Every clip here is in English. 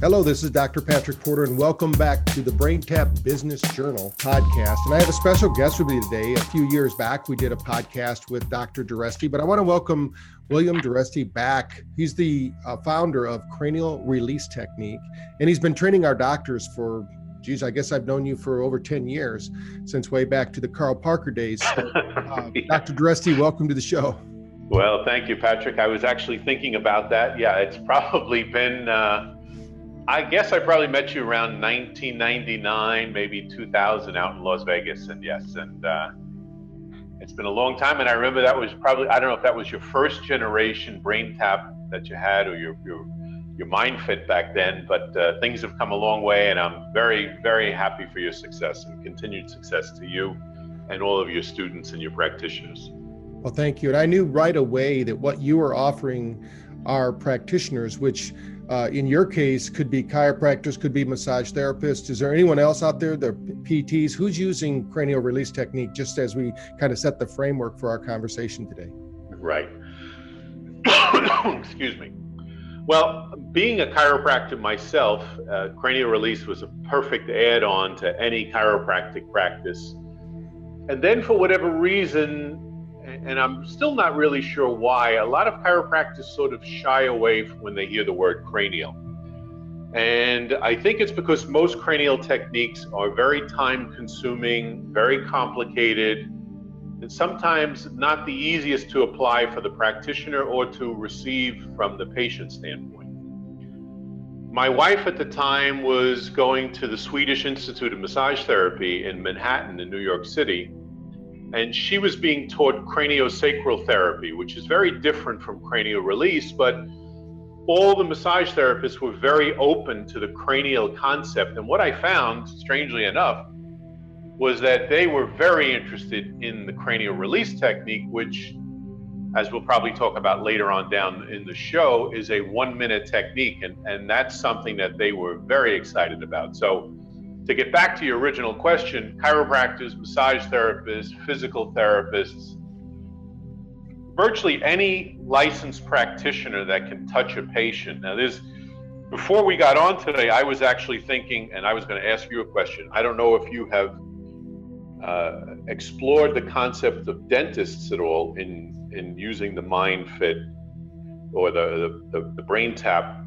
Hello, this is Dr. Patrick Porter, and welcome back to the BrainTap Business Journal podcast. And I have a special guest with me today. A few years back, we did a podcast with Dr. DiResti, but I want to welcome William DiResti back. He's the uh, founder of Cranial Release Technique, and he's been training our doctors for, geez, I guess I've known you for over 10 years, since way back to the Carl Parker days. So, uh, yeah. Dr. DiResti, welcome to the show. Well, thank you, Patrick. I was actually thinking about that. Yeah, it's probably been. Uh, I guess I probably met you around 1999, maybe 2000 out in Las Vegas. And yes, and uh, it's been a long time. And I remember that was probably, I don't know if that was your first generation brain tap that you had or your, your, your MindFit back then, but uh, things have come a long way. And I'm very, very happy for your success and continued success to you and all of your students and your practitioners. Well, thank you. And I knew right away that what you were offering our practitioners, which uh, in your case could be chiropractors, could be massage therapists. Is there anyone else out there, the PTs, who's using cranial release technique just as we kind of set the framework for our conversation today? Right. Excuse me. Well, being a chiropractor myself, uh, cranial release was a perfect add on to any chiropractic practice. And then, for whatever reason, and I'm still not really sure why. A lot of chiropractors sort of shy away when they hear the word cranial. And I think it's because most cranial techniques are very time consuming, very complicated, and sometimes not the easiest to apply for the practitioner or to receive from the patient standpoint. My wife at the time was going to the Swedish Institute of Massage Therapy in Manhattan, in New York City and she was being taught craniosacral therapy, which is very different from cranial release, but all the massage therapists were very open to the cranial concept. And what I found, strangely enough, was that they were very interested in the cranial release technique, which, as we'll probably talk about later on down in the show, is a one minute technique. And, and that's something that they were very excited about. So to get back to your original question, chiropractors, massage therapists, physical therapists, virtually any licensed practitioner that can touch a patient. Now, there's before we got on today, I was actually thinking, and I was going to ask you a question. I don't know if you have uh, explored the concept of dentists at all in in using the mind fit or the the, the, the BrainTap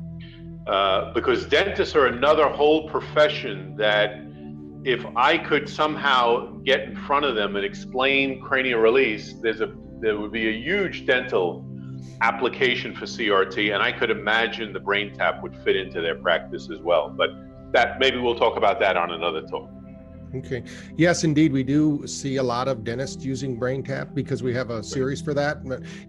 uh, because dentists are another whole profession that if I could somehow get in front of them and explain cranial release, there's a there would be a huge dental application for CRT, and I could imagine the brain tap would fit into their practice as well. But that maybe we'll talk about that on another talk. Okay. Yes, indeed, we do see a lot of dentists using BrainTap because we have a series for that.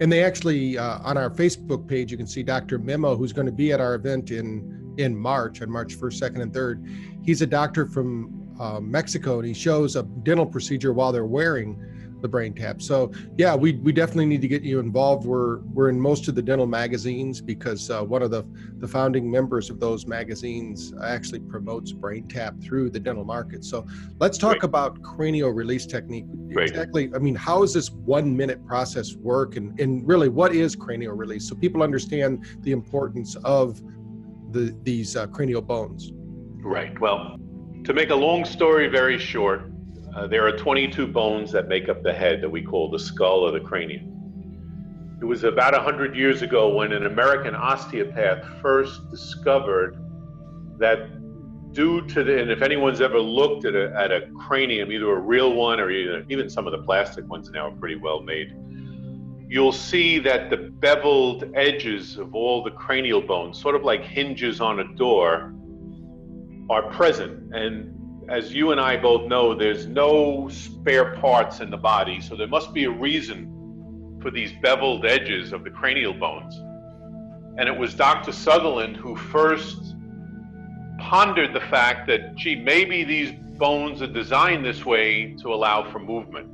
And they actually uh, on our Facebook page, you can see Dr. Memo, who's going to be at our event in in March, on March 1st, 2nd, and 3rd. He's a doctor from uh, Mexico, and he shows a dental procedure while they're wearing the brain tap So yeah, we we definitely need to get you involved. We're we're in most of the dental magazines because uh, one of the the founding members of those magazines actually promotes brain tap through the dental market. So let's talk Great. about cranial release technique. Great. Exactly. I mean, how does this one minute process work, and and really what is cranial release, so people understand the importance of the these uh, cranial bones. Right. Well, to make a long story very short, uh, there are 22 bones that make up the head that we call the skull or the cranium. It was about 100 years ago when an American osteopath first discovered that due to the, and if anyone's ever looked at a, at a cranium, either a real one or either, even some of the plastic ones now are pretty well made, you'll see that the beveled edges of all the cranial bones, sort of like hinges on a door, are present. And as you and I both know, there's no spare parts in the body, so there must be a reason for these beveled edges of the cranial bones. And it was Dr. Sutherland who first pondered the fact that, gee, maybe these bones are designed this way to allow for movement.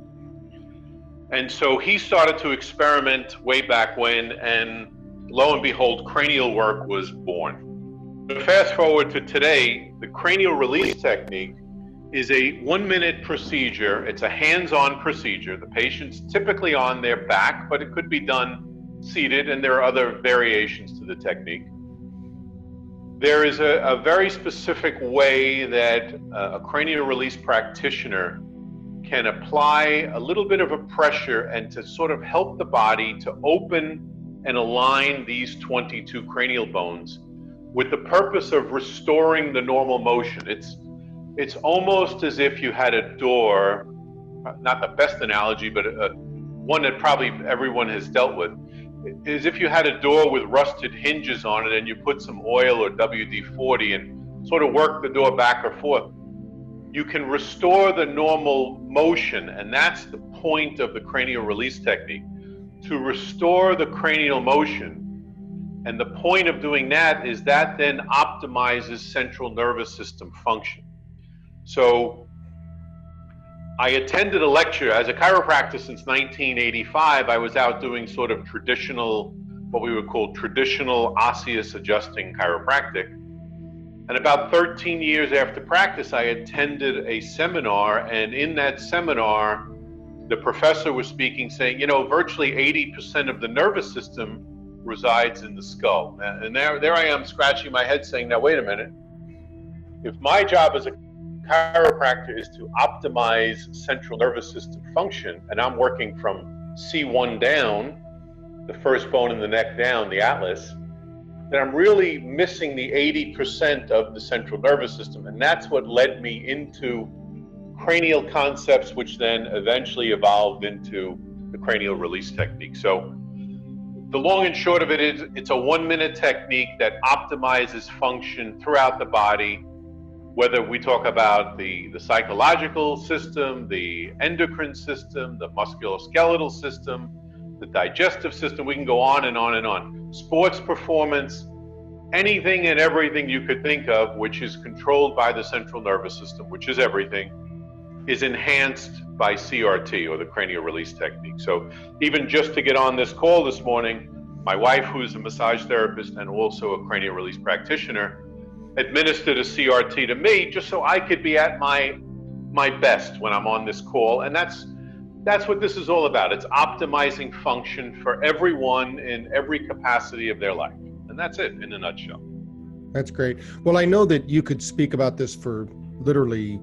And so he started to experiment way back when, and lo and behold, cranial work was born. Fast forward to today, the cranial release technique is a one minute procedure. It's a hands on procedure. The patient's typically on their back, but it could be done seated, and there are other variations to the technique. there is a, a very specific way that uh, a cranial release practitioner can apply a little bit of a pressure and to sort of help the body to open and align these 22 cranial bones with the purpose of restoring the normal motion. It's it's almost as if you had a door, not the best analogy, but a, one that probably everyone has dealt with is if you had a door with rusted hinges on it and you put some oil or WD 40 and sort of work the door back or forth, you can restore the normal motion. And that's the point of the cranial release technique to restore the cranial motion. And the point of doing that is that then optimizes central nervous system function. So I attended a lecture as a chiropractor since 1985. I was out doing sort of traditional, what we would call traditional osseous adjusting chiropractic. And about 13 years after practice, I attended a seminar, and in that seminar, the professor was speaking, saying, you know, virtually 80% of the nervous system resides in the skull. And there, there I am scratching my head saying, now, wait a minute. If my job as a chiropractor is to optimize central nervous system function, and I'm working from C1 down, the first bone in the neck down, the atlas, then I'm really missing the 80% of the central nervous system. And that's what led me into cranial concepts, which then eventually evolved into the cranial release technique. So the long and short of it is it's a one minute technique that optimizes function throughout the body whether we talk about the, the psychological system, the endocrine system, the musculoskeletal system, the digestive system, we can go on and on and on. Sports performance, anything and everything you could think of, which is controlled by the central nervous system, which is everything, is enhanced by CRT or the cranial release technique. So, even just to get on this call this morning, my wife, who's a massage therapist and also a cranial release practitioner, administered a CRT to me just so I could be at my my best when I'm on this call. And that's that's what this is all about. It's optimizing function for everyone in every capacity of their life. And that's it in a nutshell. That's great. Well, I know that you could speak about this for literally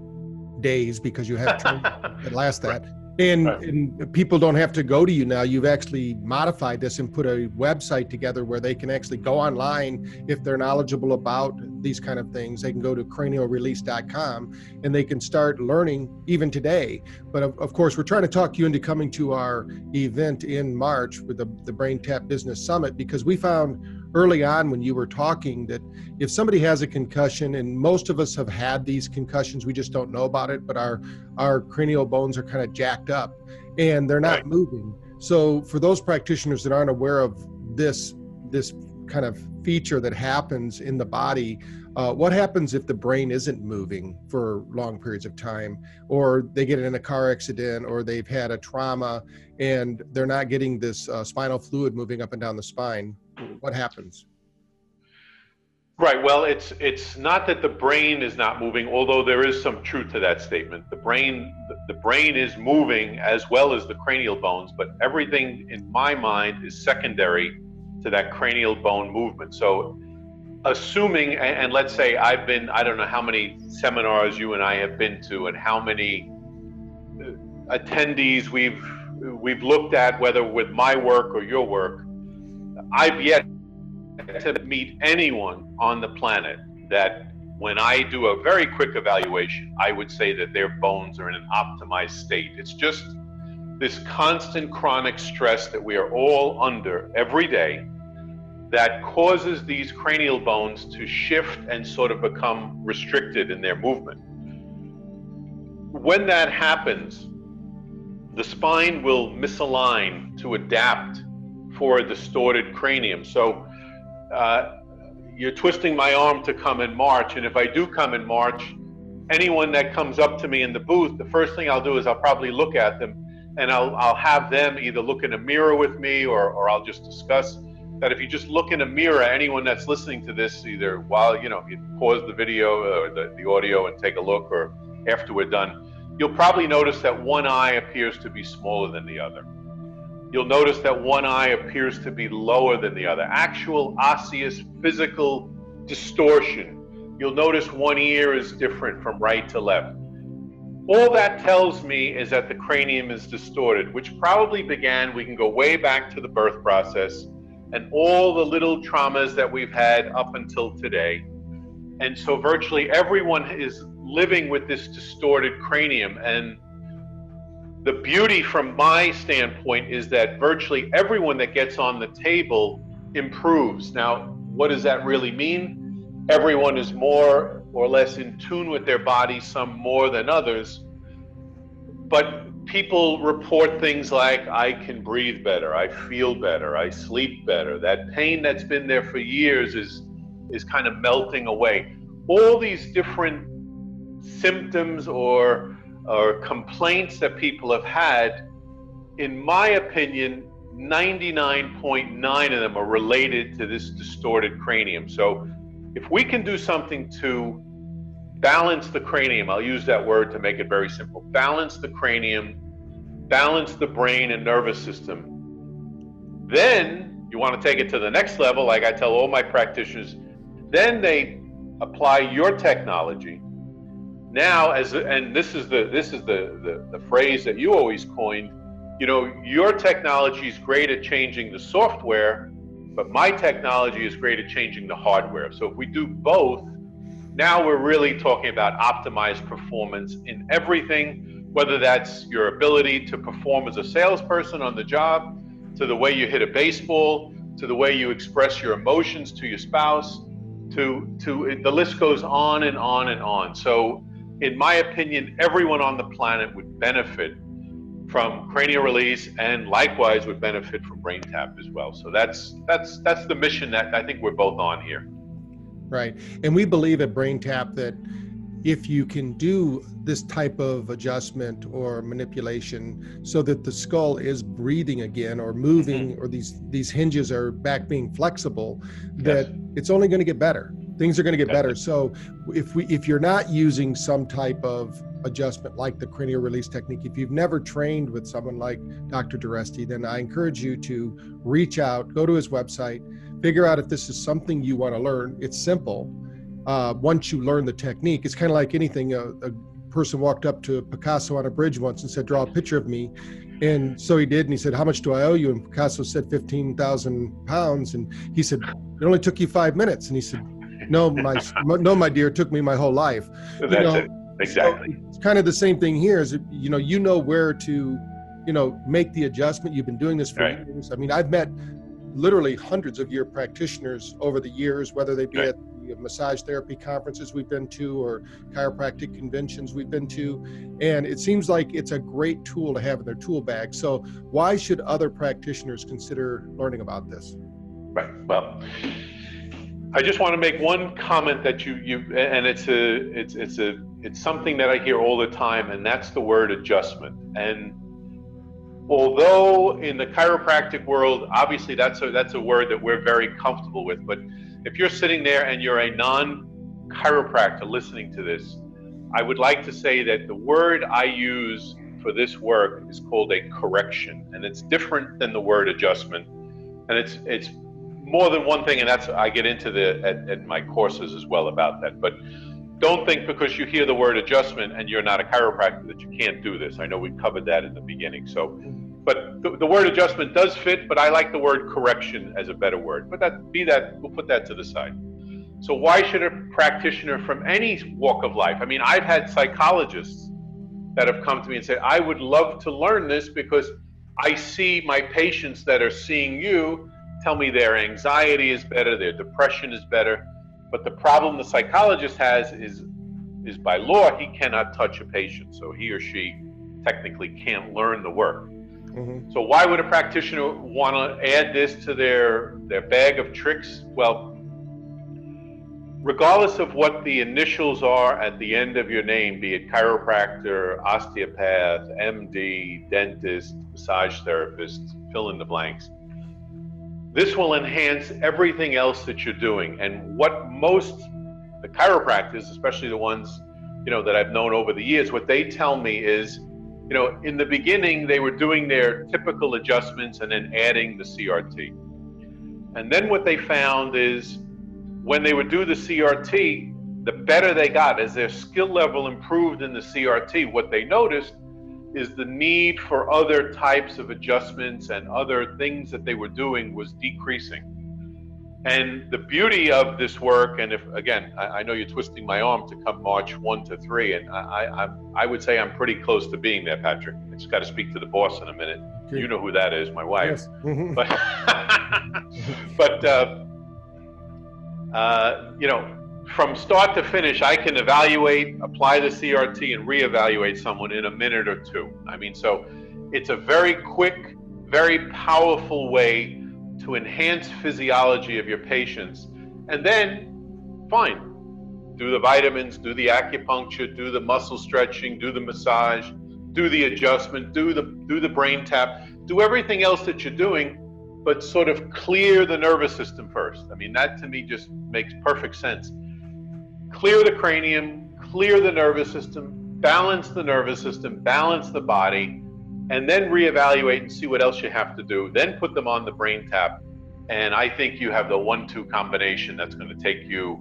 days because you have training that last that. And, right. and people don't have to go to you now. You've actually modified this and put a website together where they can actually go online if they're knowledgeable about these kind of things. They can go to cranialrelease.com and they can start learning even today. But of, of course, we're trying to talk you into coming to our event in March with the, the Brain Tap Business Summit because we found early on when you were talking that if somebody has a concussion and most of us have had these concussions we just don't know about it but our our cranial bones are kind of jacked up and they're not right. moving. So for those practitioners that aren't aware of this this kind of feature that happens in the body uh, what happens if the brain isn't moving for long periods of time? Or they get in a car accident or they've had a trauma and they're not getting this uh, spinal fluid moving up and down the spine what happens? Right. Well, it's it's not that the brain is not moving, although there is some truth to that statement. The brain the brain is moving as well as the cranial bones, but everything in my mind is secondary to that cranial bone movement. So, assuming and, and let's say I've been I don't know how many seminars you and I have been to, and how many uh, attendees we've we've looked at, whether with my work or your work I've yet to meet anyone on the planet that when I do a very quick evaluation, I would say that their bones are in an optimized state. It's just this constant chronic stress that we are all under every day that causes these cranial bones to shift and sort of become restricted in their movement. When that happens, the spine will misalign to adapt for a distorted cranium. So uh, you're twisting my arm to come in March, and if I do come in March, anyone that comes up to me in the booth, the first thing I'll do is I'll probably look at them and I'll, I'll have them either look in a mirror with me or, or I'll just discuss that if you just look in a mirror, anyone that's listening to this, either while, you know, you pause the video or the, the audio and take a look or after we're done, you'll probably notice that one eye appears to be smaller than the other you'll notice that one eye appears to be lower than the other. Actual osseous physical distortion. You'll notice one ear is different from right to left. All that tells me is that the cranium is distorted, which probably began, we can go way back to the birth process and all the little traumas that we've had up until today. And so virtually everyone is living with this distorted cranium. And the beauty from my standpoint is that virtually everyone that gets on the table improves. Now, what does that really mean? Everyone is more or less in tune with their body, some more than others. But people report things like, I can breathe better, I feel better, I sleep better. That pain that's been there for years is, is kind of melting away. All these different symptoms or, or complaints that people have had, in my opinion, 99.9 of them are related to this distorted cranium. So if we can do something to balance the cranium, I'll use that word to make it very simple balance the cranium, balance the brain and nervous system. Then you want to take it to the next level, like I tell all my practitioners, then they apply your technology. Now, as and this is the this is the, the, the phrase that you always coined you know, your technology is great at changing the software, but my technology is great at changing the hardware. So if we do both, now we're really talking about optimized performance in everything, whether that's your ability to perform as a salesperson on the job, to the way you hit a baseball, to the way you express your emotions to your spouse, to to the list goes on and on and on. So in my opinion, everyone on the planet would benefit from cranial release and likewise would benefit from brain tap as well. So that's that's that's the mission that I think we're both on here. Right. And we believe at Brain Tap that if you can do this type of adjustment or manipulation so that the skull is breathing again or moving mm-hmm. or these these hinges are back being flexible that yes. it's only going to get better things are going to get better so if we if you're not using some type of adjustment like the cranial release technique if you've never trained with someone like dr diresti then i encourage you to reach out go to his website figure out if this is something you want to learn it's simple uh, once you learn the technique it's kind of like anything a, a person walked up to picasso on a bridge once and said draw a picture of me and so he did, and he said, "How much do I owe you?" And Picasso said, 15,000 pounds." And he said, "It only took you five minutes." And he said, no, my no, my dear, it took me my whole life. That's you know, it. Exactly. So it's kind of the same thing here. Is you know you know where to, you know, make the adjustment. You've been doing this for right. years. I mean, I've met literally hundreds of your practitioners over the years, whether they be right. at massage therapy conferences we've been to or chiropractic conventions we've been to and it seems like it's a great tool to have in their tool bag so why should other practitioners consider learning about this right well I just want to make one comment that you you and it's a it's it's a it's something that I hear all the time and that's the word adjustment. And although in the chiropractic world obviously that's a that's a word that we're very comfortable with, but if you're sitting there and you're a non chiropractor listening to this, I would like to say that the word I use for this work is called a correction and it's different than the word adjustment and it's it's more than one thing, and that's I get into the at, at my courses as well about that. But don't think because you hear the word adjustment and you're not a chiropractor that you can't do this. I know we covered that in the beginning. So, but the, the, word adjustment does fit, but I like the word correction as a better word. But that be that we'll put that to the side. So why should a practitioner from any walk of life? I mean, I've had psychologists that have come to me and said, "I would love to learn this because I see my patients that are seeing you tell me their anxiety is better, their depression is better. But the problem the psychologist has is is by law he cannot touch a patient, so he or she technically can't learn the work. Mm-hmm. So why would a practitioner want to add this to their their bag of tricks? Well, regardless of what the initials are at the end of your name, be it chiropractor, osteopath, MD, dentist, massage therapist, fill in the blanks, this will enhance everything else that you're doing. And what most the chiropractors, especially the ones you know that I've known over the years, what they tell me is, you know, in the beginning they were doing their typical adjustments and then adding the CRT. And then what they found is when they would do the CRT, the better they got as their skill level improved in the CRT. What they noticed is the need for other types of adjustments and other things that they were doing was decreasing. And the beauty of this work, and if again, I, I know you're twisting my arm to come March one to three, and I, I, I would say I'm pretty close to being there, Patrick. I just got to speak to the boss in a minute. Okay. You know who that is, my wife. Yes. Mm-hmm. But, but uh, uh, you know, from start to finish, I can evaluate, apply the CRT, and reevaluate someone in a minute or two. I mean, so it's a very quick, very powerful way to enhance physiology of your patients. And then, fine, do the vitamins, do the acupuncture, do the muscle stretching, do the massage, do the adjustment, do the do the brain tap, do everything else that you're doing, but sort of clear the nervous system first. I mean, that to me just makes perfect sense. Clear the cranium, clear the nervous system, balance the nervous system, balance the body, and then reevaluate and see what else you have to do. Then put them on the brain tap. And I think you have the one two combination that's going to take you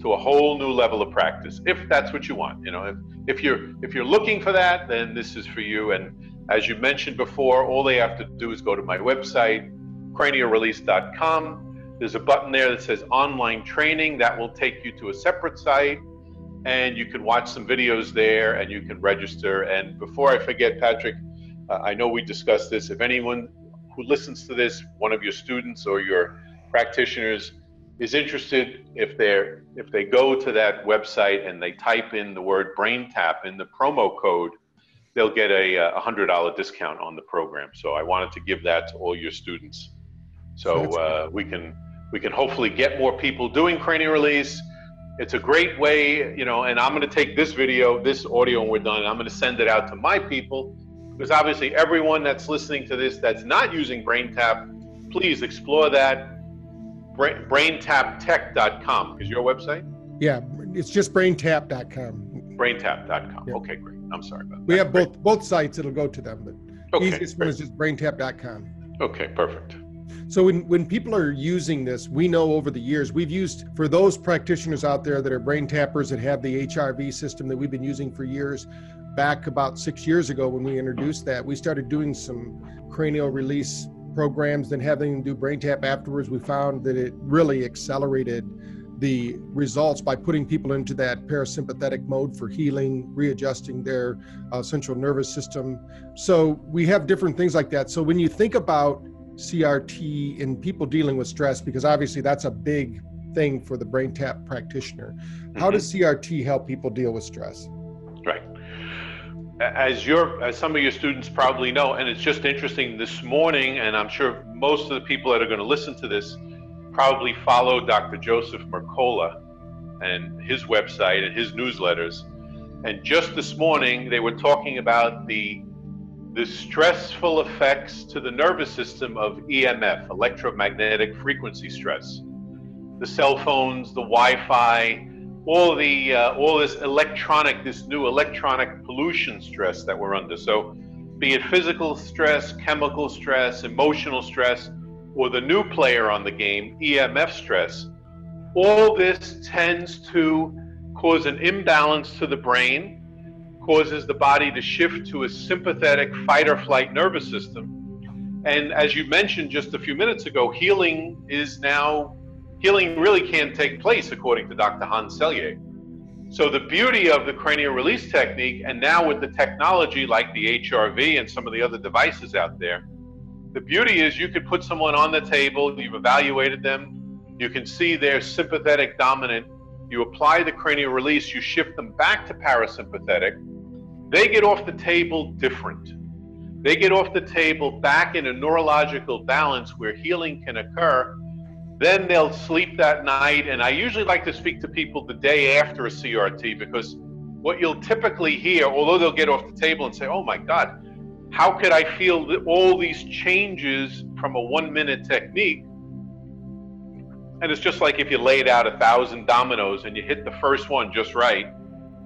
to a whole new level of practice if that's what you want. You know, if, if you're if you're looking for that, then this is for you. And as you mentioned before, all they have to do is go to my website, cranialrelease.com. There's a button there that says online training that will take you to a separate site and you can watch some videos there and you can register. And before I forget, Patrick, uh, I know we discussed this. If anyone who listens to this, one of your students or your practitioners, is interested, if they're if they go to that website and they type in the word brain tap in the promo code, they'll get a, a hundred dollar discount on the program. So I wanted to give that to all your students, so uh, we can we can hopefully get more people doing cranial release. It's a great way, you know, and I'm going to take this video, this audio, and we're done. And I'm going to send it out to my people because obviously everyone that's listening to this that's not using BrainTap, please explore that. Brain BrainTapTech.com is your website? Yeah, it's just BrainTap.com. BrainTap.com. Yeah. Okay, great. I'm sorry about that. We have both both sites. It'll go to them, but okay, easiest great. one is just BrainTap.com. Okay, perfect. So when, when people are using this, we know over the years we've used for those practitioners out there that are brain tappers that have the HRV system that we've been using for years, back about six years ago when we introduced that, we started doing some cranial release programs, then having them do brain tap afterwards. We found that it really accelerated the results by putting people into that parasympathetic mode for healing, readjusting their uh, central nervous system. So we have different things like that. So when you think about CRT in people dealing with stress, because obviously that's a big thing for the brain tap practitioner, how mm-hmm. does CRT help people deal with stress? Right as your as some of your students probably know and it's just interesting this morning and i'm sure most of the people that are going to listen to this probably follow dr joseph mercola and his website and his newsletters and just this morning they were talking about the the stressful effects to the nervous system of emf electromagnetic frequency stress the cell phones the wi-fi all the uh, all this electronic, this new electronic pollution stress that we're under. So, be it physical stress, chemical stress, emotional stress, or the new player on the game, EMF stress, all this tends to cause an imbalance to the brain, causes the body to shift to a sympathetic fight or flight nervous system. And as you mentioned just a few minutes ago, healing is now healing really can't take place, according to Dr. Hans Selye. So the beauty of the cranial release technique, and now with the technology like the HRV and some of the other devices out there, the beauty is you could put someone on the table, you've evaluated them, you can see they're sympathetic dominant, you apply the cranial release, you shift them back to parasympathetic, they get off the table different. They get off the table back in a neurological balance where healing can occur then they'll sleep that night. And I usually like to speak to people the day after a CRT because what you'll typically hear, although they'll get off the table and say, oh my God, how could I feel all these changes from a one minute technique? And it's just like if you laid out a thousand dominoes and you hit the first one just right,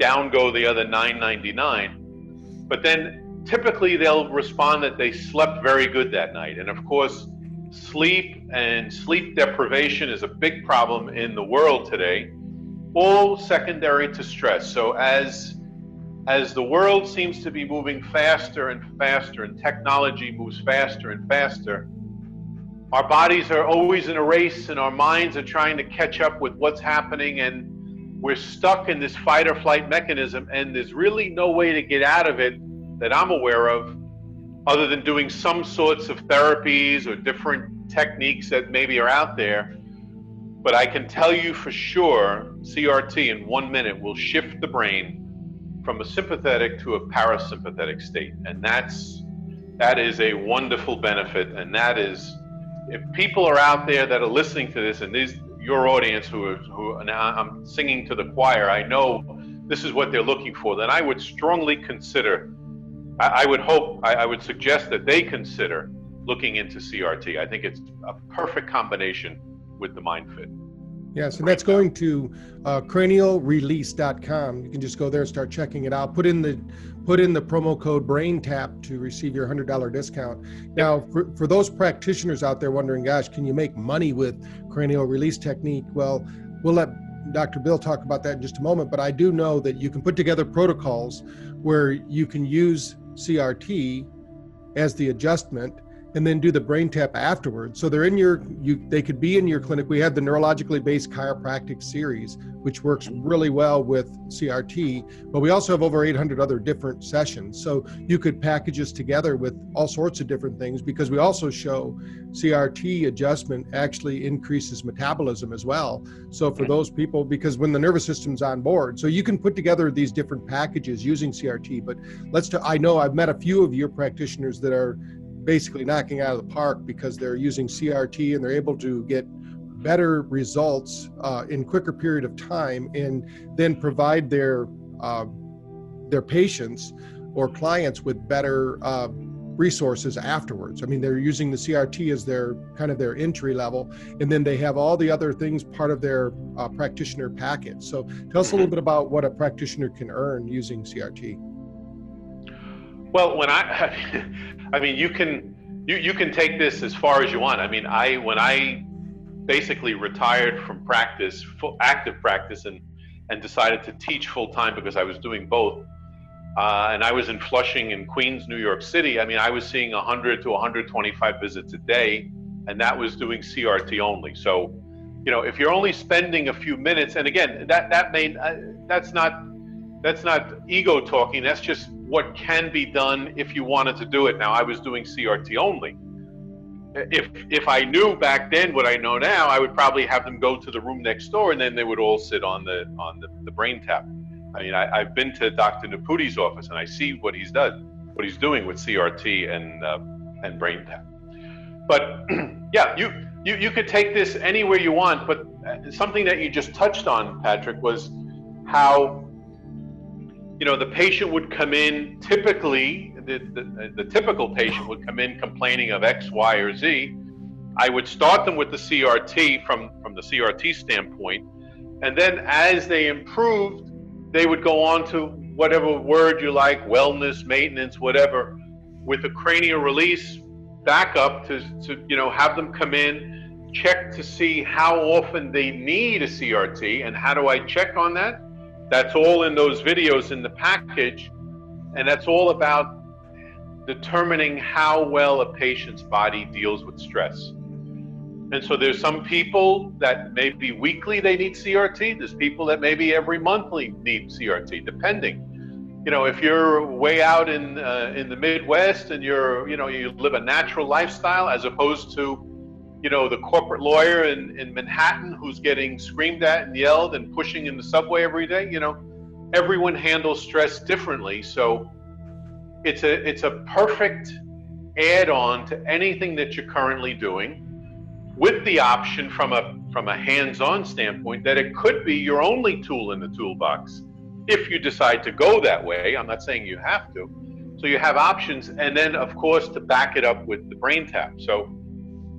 down go the other 999. But then typically they'll respond that they slept very good that night. And of course, sleep and sleep deprivation is a big problem in the world today, all secondary to stress. So as as the world seems to be moving faster and faster and technology moves faster and faster, our bodies are always in a race and our minds are trying to catch up with what's happening and we're stuck in this fight or flight mechanism and there's really no way to get out of it that I'm aware of other than doing some sorts of therapies or different techniques that maybe are out there. But I can tell you for sure, CRT in one minute will shift the brain from a sympathetic to a parasympathetic state. And that's that is a wonderful benefit. And that is if people are out there that are listening to this and these your audience who are who I'm singing to the choir, I know this is what they're looking for, then I would strongly consider I, I would hope, I, I would suggest that they consider looking into CRT. I think it's a perfect combination with the MindFit. Yes, and that's going to uh, cranialrelease.com. You can just go there and start checking it out. Put in the put in the promo code BrainTap to receive your hundred dollar discount. Now, for, for those practitioners out there wondering, gosh, can you make money with cranial release technique? Well, we'll let Dr. Bill talk about that in just a moment. But I do know that you can put together protocols where you can use CRT as the adjustment and then do the brain tap afterwards. So they're in your you they could be in your clinic. We have the neurologically based chiropractic series, which works really well with CRT, but we also have over 800 other different sessions. So you could package this together with all sorts of different things because we also show CRT adjustment actually increases metabolism as well. So for those people because when the nervous system's on board, so you can put together these different packages using CRT, but let's t- I know I've met a few of your practitioners that are basically knocking out of the park because they're using CRT and they're able to get better results uh, in quicker period of time and then provide their uh, their patients or clients with better uh, resources afterwards. I mean, they're using the CRT as their kind of their entry level, and then they have all the other things part of their uh, practitioner package. So, tell us a little bit about what a practitioner can earn using CRT. Well, when I, I mean, you can you you can take this as far as you want. I mean, I when I basically retired from practice, full active practice, and and decided to teach full time because I was doing both. Uh, and I was in Flushing in Queens, New York City. I mean, I was seeing 100 to 125 visits a day, and that was doing CRT only. So, you know, if you're only spending a few minutes, and again, that that may uh, that's not that's not ego talking. That's just what can be done if you wanted to do it. Now, I was doing CRT only. If if I knew back then what I know now, I would probably have them go to the room next door, and then they would all sit on the on the, the brain tap. I mean, I, have been to Dr. Naputi's office, and I see what he's done, what he's doing with CRT and uh, and brain tap. But yeah, you, you you could take this anywhere you want. But uh, something that you just touched on, Patrick, was how you know, the patient would come in typically, the, the, the, typical patient would come in complaining of X, Y, or Z. I would start them with the CRT from, from the CRT standpoint. And then as they improved, they would go on to whatever word you like wellness, maintenance, whatever with a cranial release backup to, to you know have them come in check to see how often they need a CRT and how do I check on that that's all in those videos in the package. And that's all about determining how well a patient's body deals with stress. And so there's some people that maybe weekly they need CRT. There's people that maybe every monthly need CRT, depending. You know, if you're way out in uh, in the Midwest and you're, you know, you live a natural lifestyle as opposed to you know, the corporate lawyer in, in Manhattan who's getting screamed at and yelled and pushing in the subway every day. You know, everyone handles stress differently. So it's a it's a perfect add-on to anything that you're currently doing with the option from a from a hands-on standpoint that it could be your only tool in the toolbox if you decide to go that way. I'm not saying you have to. So you have options and then of course to back it up with the brain tap. So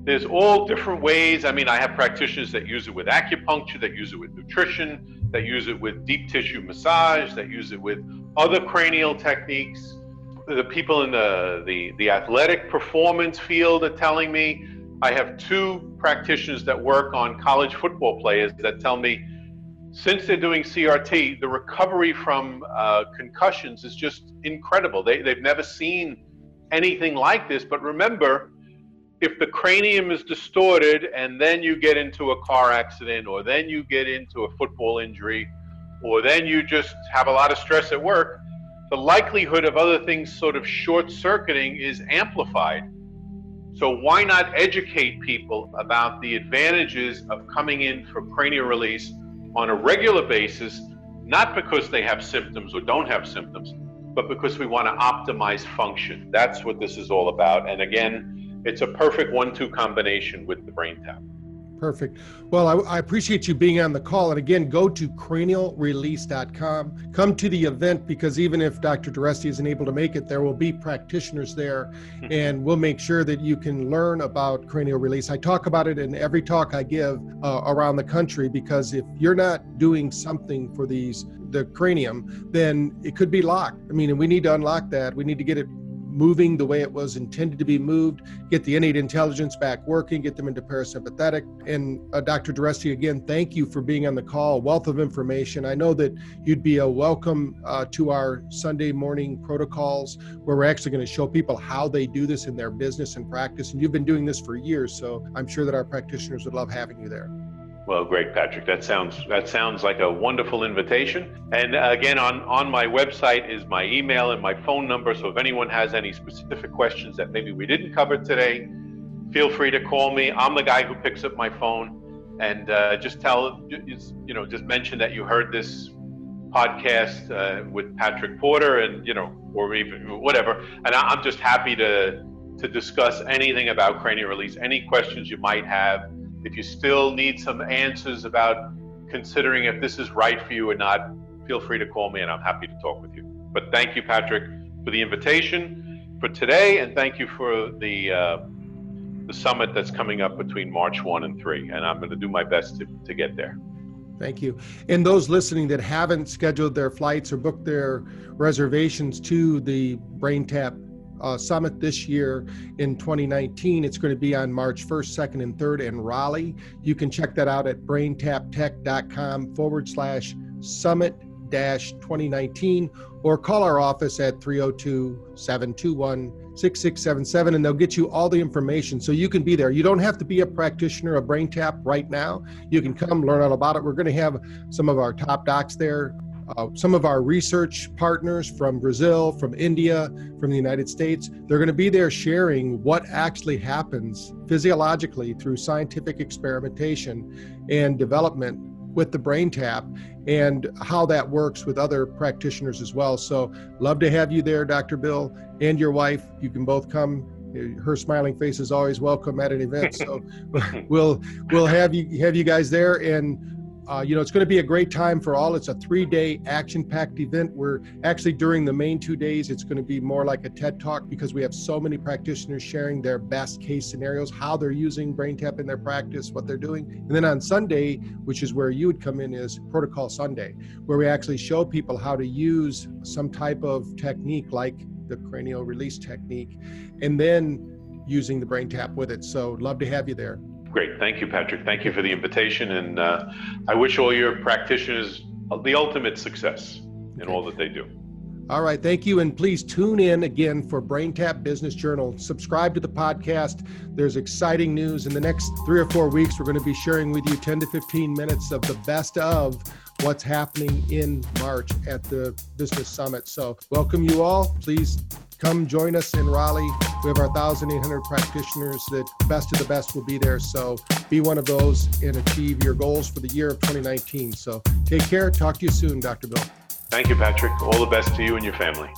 there's all different ways. I mean, I have practitioners that use it with acupuncture, that use it with nutrition, that use it with deep tissue massage, that use it with other cranial techniques. The people in the, the, the athletic performance field are telling me I have two practitioners that work on college football players that tell me since they're doing CRT, the recovery from uh, concussions is just incredible. They, they've never seen anything like this. But remember, if the cranium is distorted and then you get into a car accident or then you get into a football injury or then you just have a lot of stress at work, the likelihood of other things sort of short circuiting is amplified. So, why not educate people about the advantages of coming in for cranial release on a regular basis, not because they have symptoms or don't have symptoms, but because we want to optimize function. That's what this is all about. And again, it's a perfect one two combination with the brain tap. Perfect. Well, I, I, appreciate you being on the call. And again, go to cranialrelease.com. Come to the event because even if Dr. DiResti isn't able to make it, there will be practitioners there and we'll make sure that you can learn about cranial release. I talk about it in every talk I give uh, around the country because if you're not doing something for these the cranium, then it could be locked. I mean, and we need to unlock that. We need to get it moving the way it was intended to be moved, get the innate intelligence back working, get them into parasympathetic. And uh, Dr. DiResti, again, thank you for being on the call. Wealth of information. I know that you'd be a welcome uh, to our Sunday morning protocols where we're actually going to show people how they do this in their business and practice. And you've been doing this for years, so I'm sure that our practitioners would love having you there. Well, great, Patrick. That sounds that sounds like a wonderful invitation. And uh, again, on on my website is my email and my phone number. So if anyone has any specific questions that maybe we didn't cover today, feel free to call me. I'm the guy who picks up my phone, and uh, just tell you know just mention that you heard this podcast uh, with Patrick Porter, and you know, or even whatever. And I'm just happy to to discuss anything about cranial release, any questions you might have if you still need some answers about considering if this is right for you or not, feel free to call me and I'm happy to talk with you. But thank you, Patrick, for the invitation for today, and thank you for the uh, the summit that's coming up between March 1 and 3. And I'm going to do my best to, to get there. Thank you. And those listening that haven't scheduled their flights or booked their reservations to the BrainTap uh, summit this year in 2019. It's going to be on March 1st, 2nd, and 3rd in Raleigh. You can check that out at braintaptech.com forward slash summit dash 2019 or call our office at 302 721 6677 and they'll get you all the information so you can be there. You don't have to be a practitioner of BrainTap right now. You can come learn all about it. We're going to have some of our top docs there uh, some of our research partners from Brazil, from India, from the United States, they're going to be there sharing what actually happens physiologically through scientific experimentation and development with the brain tap and how that works with other practitioners as well. So, love to have you there, Dr. Bill, and your wife. You can both come. Her smiling face is always welcome at an event. So, we'll we'll have you have you guys there and uh, you know, it's going to be a great time for all. It's a three day action packed event. We're actually during the main two days, it's going to be more like a TED talk because we have so many practitioners sharing their best case scenarios, how they're using BrainTap in their practice, what they're doing. And then on Sunday, which is where you would come in, is Protocol Sunday, where we actually show people how to use some type of technique like the cranial release technique and then using the BrainTap with it. So, love to have you there. Great. Thank you, Patrick. Thank you for the invitation. And uh, I wish all your practitioners the ultimate success in all that they do. All right. Thank you. And please tune in again for BrainTap Business Journal. Subscribe to the podcast. There's exciting news. In the next three or four weeks, we're going to be sharing with you 10 to 15 minutes of the best of what's happening in March at the Business Summit. So, welcome you all. Please come join us in Raleigh. We have our 1,800 practitioners that best of the best will be there. So be one of those and achieve your goals for the year of 2019. So take care. Talk to you soon, Dr. Bill. Thank you, Patrick. All the best to you and your family.